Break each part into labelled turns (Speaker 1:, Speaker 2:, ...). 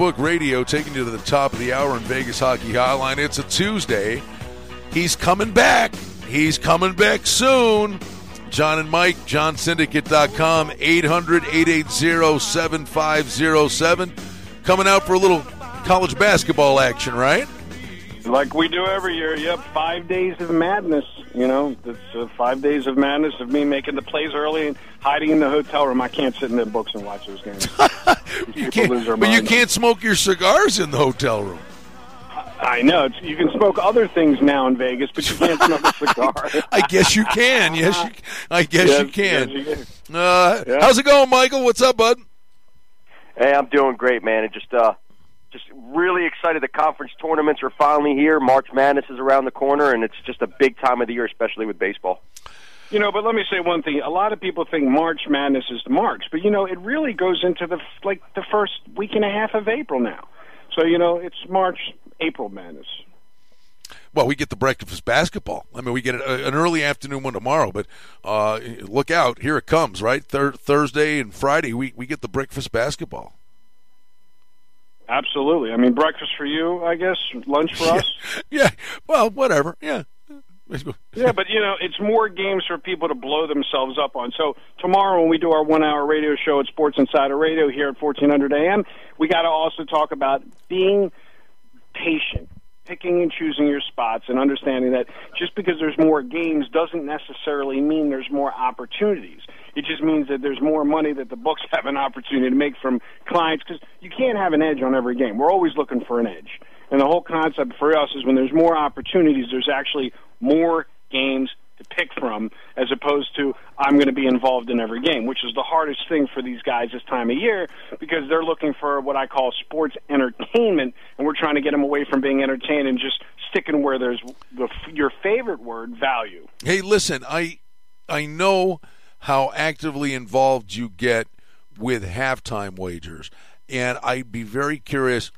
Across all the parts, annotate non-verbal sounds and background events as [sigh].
Speaker 1: Sportsbook Radio taking you to the top of the hour in Vegas Hockey Hotline. It's a Tuesday. He's coming back. He's coming back soon. John and Mike, johnsyndicate.com, 800 880 7507. Coming out for a little college basketball action, right?
Speaker 2: Like we do every year. Yep, five days of madness. You know, it's uh, five days of madness of me making the plays early and hiding in the hotel room. I can't sit in the books and watch those games. [laughs]
Speaker 1: you can't, but you can't smoke your cigars in the hotel room.
Speaker 2: I know. It's, you can smoke other things now in Vegas, but you can't [laughs] smoke a cigar.
Speaker 1: I guess you can. Yes, you, I guess
Speaker 2: Yes,
Speaker 1: you can.
Speaker 2: yes, you can.
Speaker 1: Uh,
Speaker 2: Yeah.
Speaker 1: How's it going, Michael? What's up, bud?
Speaker 3: Hey, I'm doing great, man. It just uh just really excited the conference tournaments are finally here. March Madness is around the corner and it's just a big time of the year especially with baseball.
Speaker 2: You know, but let me say one thing. A lot of people think March Madness is the March, but you know, it really goes into the like the first week and a half of April now. So you know, it's March April Madness.
Speaker 1: Well, we get the breakfast basketball. I mean, we get an early afternoon one tomorrow, but uh, look out, here it comes, right? Thur- Thursday and Friday, we, we get the breakfast basketball.
Speaker 2: Absolutely. I mean, breakfast for you, I guess. Lunch for [laughs] us.
Speaker 1: Yeah, well, whatever. Yeah. [laughs]
Speaker 2: Yeah, but you know, it's more games for people to blow themselves up on. So tomorrow, when we do our one-hour radio show at Sports Insider Radio here at 1400 AM, we got to also talk about being patient, picking and choosing your spots, and understanding that just because there's more games doesn't necessarily mean there's more opportunities. It just means that there's more money that the books [laughs] have an opportunity to make from clients because you can't have an edge on every game. We're always looking for an edge. And the whole concept for us is when there's more opportunities, there's actually more games to pick from as opposed to I'm going to be involved in every game, which is the hardest thing for these guys this time of year because they're looking for what I call sports entertainment, and we're trying to get them away from being entertained and just sticking where there's the, your favorite word, value.
Speaker 1: Hey, listen, I I know how actively involved you get with halftime wagers, and I'd be very curious.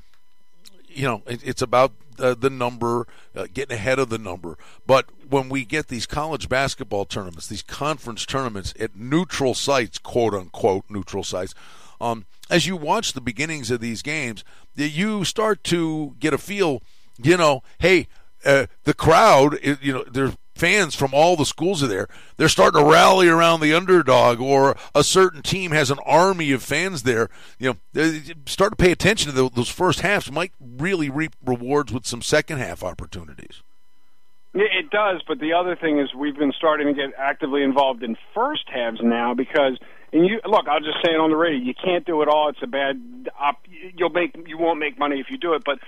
Speaker 1: You know, it, it's about uh, the number, uh, getting ahead of the number. But when we get these college basketball tournaments, these conference tournaments at neutral sites, quote unquote neutral sites, um, as you watch the beginnings of these games, you start to get a feel. You know, hey, uh, the crowd, you know, there's fans from all the schools are there. They're starting to rally around the underdog, or a certain team has an army of fans there. You know, start to pay attention to tho- those first halves. Might really reap rewards with some second half opportunities.
Speaker 2: It does, but the other thing is we've been starting to get actively involved in first halves now because and you look, I'll just say it on the radio, you can't do it all. It's a bad op, you'll make you won't make money if you do it, but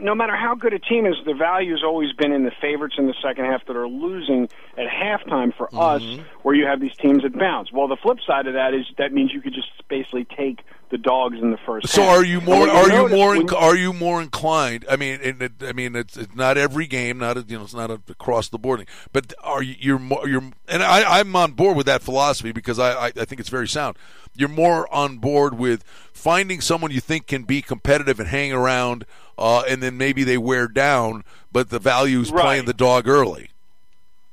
Speaker 2: no matter how good a team is, the value has always been in the favorites in the second half that are losing at halftime for mm-hmm. us, where you have these teams that bounce. Well, the flip side of that is that means you could just basically take the dogs in the first.
Speaker 1: So
Speaker 2: half.
Speaker 1: are you more? Are you
Speaker 2: notice
Speaker 1: more? inc- Are you more inclined? I mean, and it, I mean, it's, it's not every game, not a, you know, it's not a, across the board. thing, But are you? You're more. You're, and I, I'm on board with that philosophy because I, I, I think it's very sound. You're more on board with finding someone you think can be competitive and hang around, uh, and then maybe they wear down, but the value is playing the dog early.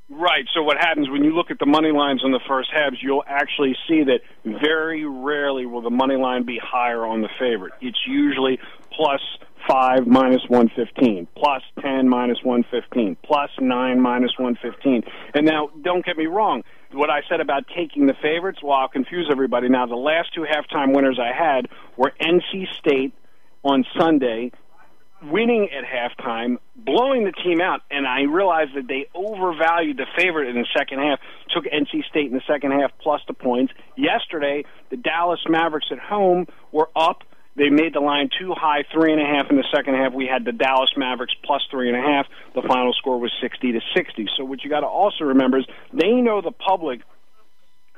Speaker 2: Right. So what happens when you look at the money lines on the first halves, you'll actually see that very rarely will the money line be higher on the favorite. It's usually plus five minus one fifteen, plus ten minus one fifteen, plus nine minus one fifteen. And now, don't get me wrong. What I said about taking the favorites, well, I'll confuse everybody. Now, the last two halftime winners I had were NC State on Sunday winning at halftime, blowing the team out, and I realized that they overvalued the favorite in the second half. Took NC State in the second half plus the points. Yesterday, the Dallas Mavericks at home were up. They made the line too high, three and a half in the second half. We had the Dallas Mavericks plus three and a half. The final score was sixty to sixty. So what you got to also remember is they know the public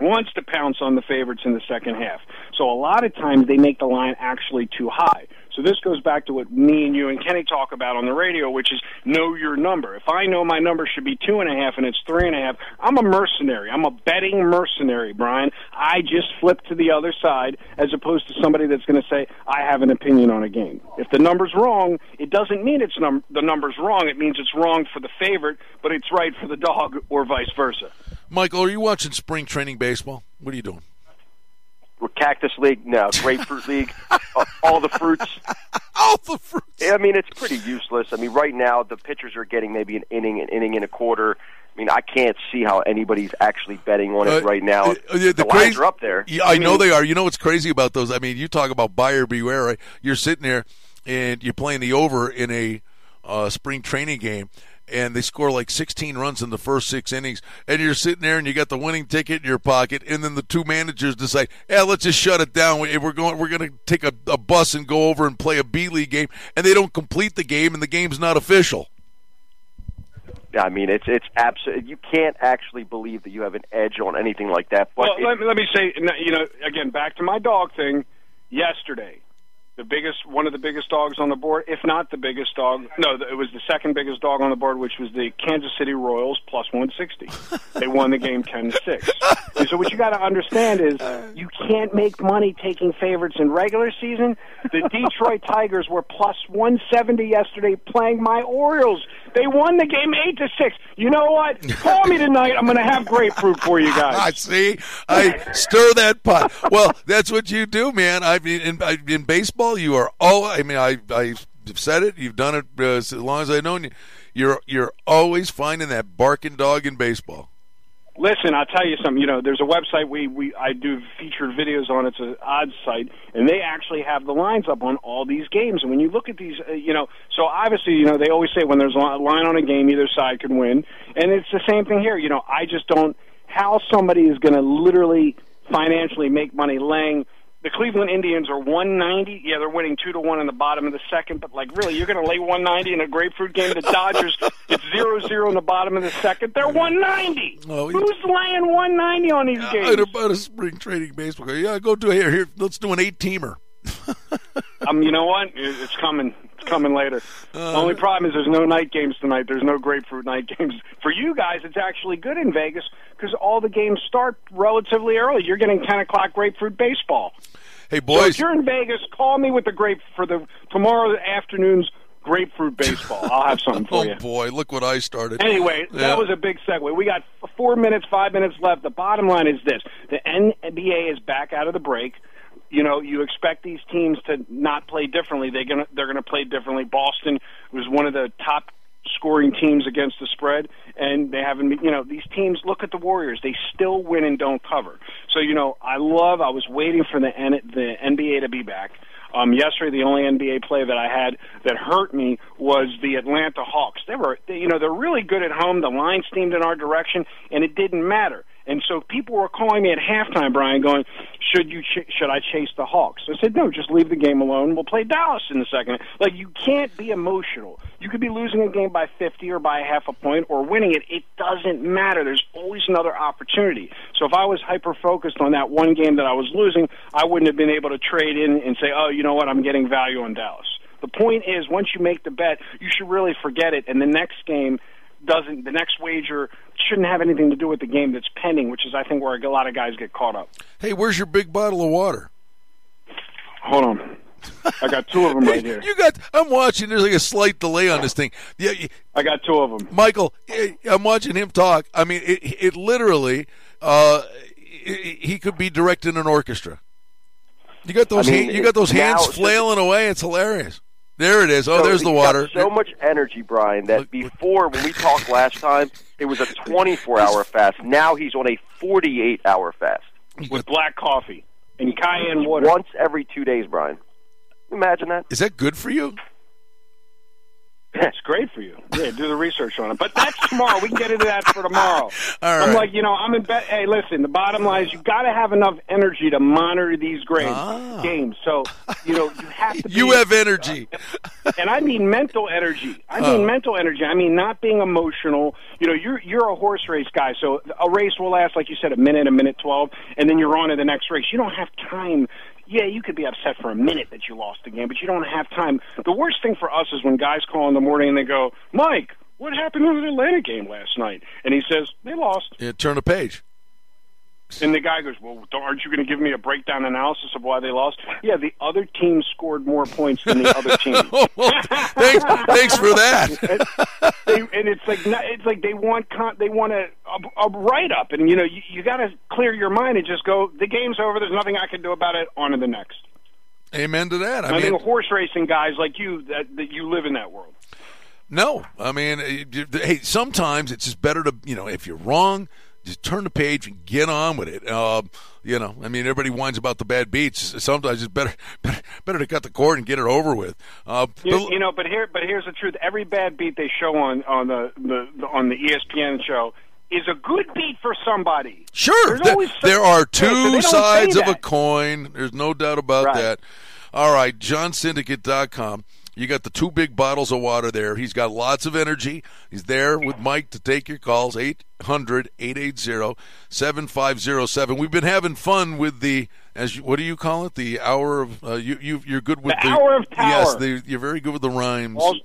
Speaker 2: wants to pounce on the favorites in the second half. So a lot of times they make the line actually too high. So this goes back to what me and you and Kenny talk about on the radio, which is know your number. If I know my number should be two and a half and it's three and a half, I'm a mercenary. I'm a betting mercenary, Brian. I just flip to the other side as opposed to somebody that's going to say I have an opinion on a game. If the number's wrong, it doesn't mean it's num- the number's wrong. It means it's wrong for the favorite, but it's right for the dog, or vice versa.
Speaker 1: Michael, are you watching spring training baseball? What are you doing?
Speaker 3: We're Cactus League, no, Grapefruit League. [laughs] Oh, all the fruits. [laughs]
Speaker 1: all the fruits.
Speaker 3: I mean, it's pretty useless. I mean, right now the pitchers are getting maybe an inning, an inning and a quarter. I mean, I can't see how anybody's actually betting on it
Speaker 1: Uh,
Speaker 3: right now.
Speaker 1: uh, yeah,
Speaker 3: the lines are up there.
Speaker 1: Yeah, I, know
Speaker 3: mean,
Speaker 1: they are. You know what's crazy about those? I mean, you talk about buyer beware. Right? You're sitting there and you're playing the over in a uh, spring training game, and they score like 16 runs in the first six innings, and you're sitting there and you got the winning ticket in your pocket, and then the two managers decide, yeah, let's just shut it down. We- We're going, we're going to take a, a bus and go over and play a B league game, and they don't complete the game, and the game's not official.
Speaker 3: Yeah, I mean, it's it's absolutely. You can't actually believe that you have an edge on anything like that. But
Speaker 2: Well,
Speaker 3: it-
Speaker 2: let, me- let me say, you know, again, back to my dog thing. Yesterday, the biggest, one of the biggest dogs on the board, if not the biggest dog. No, it was the second biggest dog on the board, which was the Kansas City Royals plus 160. [laughs] they won the game 10 to six. And so what you got to understand is you can't make money taking favorites in regular season. The Detroit Tigers were plus 170 yesterday playing my Orioles. They won the game eight to six. You know what? Call me tonight. I'm going to have grapefruit for you guys.
Speaker 1: I [laughs] see. I stir that pot. Well, that's what you do, man. I mean, in, in baseball, you are all. I mean, I I've said it. You've done it uh, as long as I've known you. You're you're always finding that barking dog in baseball.
Speaker 2: Listen, I'll tell you something. You know, there's a website we, we I do featured videos on. It's an odds site, and they actually have the lines up on all these games. And when you look at these, uh, you know, so obviously, you know, they always say when there's a line on a game, either side can win, and it's the same thing here. You know, I just don't how somebody is going to literally financially make money laying. The Cleveland Indians are 190. Yeah, they're winning two to one in the bottom of the second, but like, really, you're going to lay 190 in a grapefruit game? The Dodgers, it's zero zero in the bottom of the second. They're 190.
Speaker 1: Oh,
Speaker 2: Who's laying 190 on these games?
Speaker 1: about a spring training baseball. game. Yeah, go do it here. Here, let's do an eight teamer. [laughs]
Speaker 2: Um, you know what? It's coming. It's coming later. the only problem is there's no night games tonight. There's no grapefruit night [laughs] games. For you guys, it's actually good in Vegas because all the games start relatively early. You're getting 10 o'clock grapefruit baseball.
Speaker 1: Hey,
Speaker 2: So
Speaker 1: boys.
Speaker 2: if you're in Vegas, call me with the grape for the tomorrow afternoon's grapefruit baseball. I'll have [laughs] something for
Speaker 1: oh
Speaker 2: you.
Speaker 1: boy, look what I started.
Speaker 2: Anyway,
Speaker 1: Yeah.
Speaker 2: that was a big segue. We got four minutes, five minutes left. The bottom line is this: the NBA is back out of the break. You know, you expect these teams to not play differently. They're gonna they're gonna play differently. Boston was one of the top scoring teams against the spread, and they haven't. You know, these teams. Look at the Warriors; they still win and don't cover. So you know, I love. I was waiting for the N- the NBA to be back. Um, yesterday, the only NBA play that I had that hurt me was the Atlanta Hawks. They were, they, you know, they're really good at home. The line steamed in our direction, and it didn't matter. And so people were calling me at halftime, Brian, going, "Should you ch- should I chase the Hawks?" I said, "No, just leave the game alone. We'll play Dallas in the second. Like you can't be emotional. You could be losing a game by 50 or by half a point or winning it. It doesn't matter. There's always another opportunity. So if I was hyper focused on that one game that I was losing, I wouldn't have been able to trade in and say, "Oh, you know what? I'm getting value on Dallas." The point is, once you make the bet, you should really forget it, and the next game doesn't. The next wager shouldn't have anything to do with the game that's pending, which is, I think, where a lot of guys get caught up.
Speaker 1: Hey, where's your big bottle of water?
Speaker 2: Hold on, I got two of them right [laughs] here.
Speaker 1: You got. I'm watching. There's like a slight delay on this thing. Yeah,
Speaker 2: I got two of them.
Speaker 1: Michael, eh, I'm watching him talk. I mean, it, it literally, uh, he he could be directing an orchestra. You got those.
Speaker 3: I mean,
Speaker 1: hand- you got those hands flailing away. It's hilarious. There it is. Oh,
Speaker 3: So
Speaker 1: there's the
Speaker 3: he's got
Speaker 1: water.
Speaker 3: So much energy, Brian, that
Speaker 1: Look-
Speaker 3: before when we talked last time, it was a 24-hour fast. Now he's on a 48-hour fast.
Speaker 2: with black coffee and cayenne water.
Speaker 3: Once every two days, Brian. Imagine that.
Speaker 1: Is that good for you?
Speaker 2: It's great for you. Yeah, do the research on it. But that's tomorrow. We can get into that for tomorrow. [laughs]
Speaker 1: All
Speaker 2: I'm like, you know, I'm in bed. Hey, listen, the bottom line is you got to have enough energy to monitor these games.
Speaker 1: Ah.
Speaker 2: games. So, you know, you have to. [laughs]
Speaker 1: You have energy. [laughs]
Speaker 2: and I mean mental energy. I
Speaker 1: Oh.
Speaker 2: mean mental energy. I mean not being emotional. You know, you're you're a horse race guy, so a race will last, like you said, a minute, a minute twelve, and then you're on to the next race. You don't have time. Yeah, you could be upset for a minute that you lost the game, but you don't have time. The worst thing for us is when guys call in the morning and they go, "Mike, what happened in the Atlanta game last night?" And he says, "They lost."
Speaker 1: Yeah, turn a page.
Speaker 2: And the guy goes, "Well, aren't you going to give me a breakdown analysis of why they lost?" Yeah, the other team scored more points than the other team. [laughs]
Speaker 1: well, thanks, thanks for that. [laughs]
Speaker 2: they, and it's like it's like they want con- they want a, a, a write up, and you know you, you got to clear your mind and just go. The game's over. There's nothing I can do about it. On to the next.
Speaker 1: Amen to that. I, mean,
Speaker 2: think horse racing guys like you that, that you live in that world.
Speaker 1: No, I mean, eh, hey, sometimes it's just better to you know if you're wrong, just turn the page and get on with it. Uh, you know, I mean, everybody whines about the bad beats. Sometimes it's better [laughs] better, better to cut the cord and get it over with. Uh,
Speaker 2: You,
Speaker 1: but-
Speaker 2: you know, but here, but here's the truth: every bad beat they show on on the, the, the on the ESPN show is a good beat for somebody.
Speaker 1: Sure, there,
Speaker 2: always some-
Speaker 1: there are
Speaker 2: Yeah, so
Speaker 1: two
Speaker 2: don't
Speaker 1: sides of a coin. There's no doubt about
Speaker 2: Right.
Speaker 1: that. All right, johnsyndicate.com. You got the two big bottles of water there. He's got lots of energy. He's there with Mike to take your calls 800-880-7507. We've been having fun with the as you, what do you call it? The hour of uh, you you you're good with
Speaker 2: The hour of
Speaker 1: Yes,
Speaker 2: power.
Speaker 1: the, you're very good with the rhymes.
Speaker 2: All-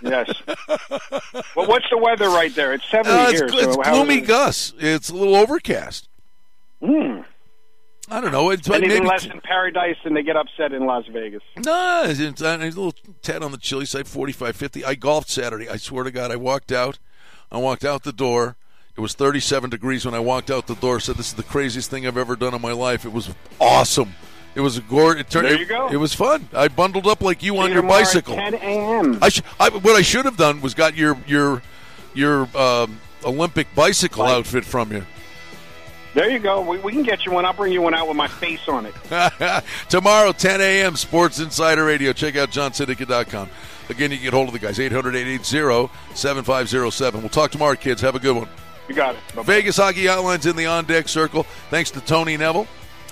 Speaker 2: yes. well, what's the weather right there? It's seventy
Speaker 1: Uh, it's
Speaker 2: here.
Speaker 1: it's
Speaker 2: so
Speaker 1: gloomy Gus. It's a little overcast.
Speaker 2: Hmm.
Speaker 1: I don't know. It's
Speaker 2: Anything
Speaker 1: maybe
Speaker 2: less than paradise, and they get upset in Las Vegas.
Speaker 1: No, it's, it's a little tad on the chilly side, 45, 50. I golfed Saturday. I swear to God, I walked out. I walked out the door. It was 37 degrees when I walked out the door. Said, "This is the craziest thing I've ever done in my life." It was awesome. It was a gore. It turned.
Speaker 2: There you go.
Speaker 1: It, was fun. I bundled up like you on your bicycle.
Speaker 2: 10 a.m.
Speaker 1: I, sh- I what I should have done was got your your your um, Olympic bicycle
Speaker 2: Bike.
Speaker 1: outfit from you.
Speaker 2: There you go. We, we can get you one. I'll bring you one out with my face on it. [laughs]
Speaker 1: Tomorrow, 10 a.m., Sports Insider Radio. Check out johnsyndicate.com. Again, you can get hold of the guys, 800 880 7507. We'll talk tomorrow, kids. Have a good one.
Speaker 2: You got it. Bye-bye.
Speaker 1: Vegas Hockey Hotline's in the on deck circle. Thanks to Tony Neville.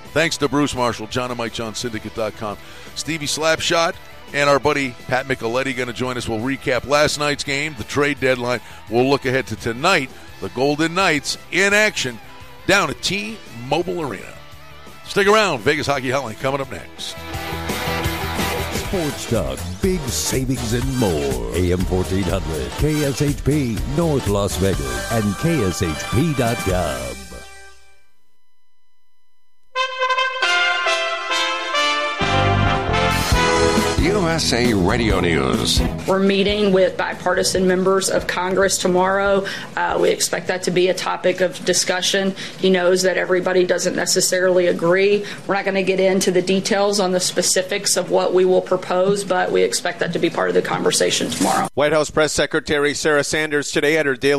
Speaker 1: Thanks to Bruce Marshall, John and Mike, johnsyndicate.com. Stevie Slapshot and our buddy Pat Micheletti going to join us. We'll recap last night's game, the trade deadline. We'll look ahead to tonight, the Golden Knights in action down at T Mobile Arena. Stick around. Vegas Hockey Hotline coming up next.
Speaker 4: Sports Talk, big savings and more. AM 1400, KSHP, North Las Vegas, and KSHP.com.
Speaker 5: USA Radio News.
Speaker 6: We're meeting with bipartisan members of Congress tomorrow. Uh, we expect that to be a topic of discussion. He knows that everybody doesn't necessarily agree. We're not going to get into the details on the specifics of what we will propose, but we expect that to be part of the conversation tomorrow.
Speaker 7: White House Press Secretary Sarah Sanders today at her daily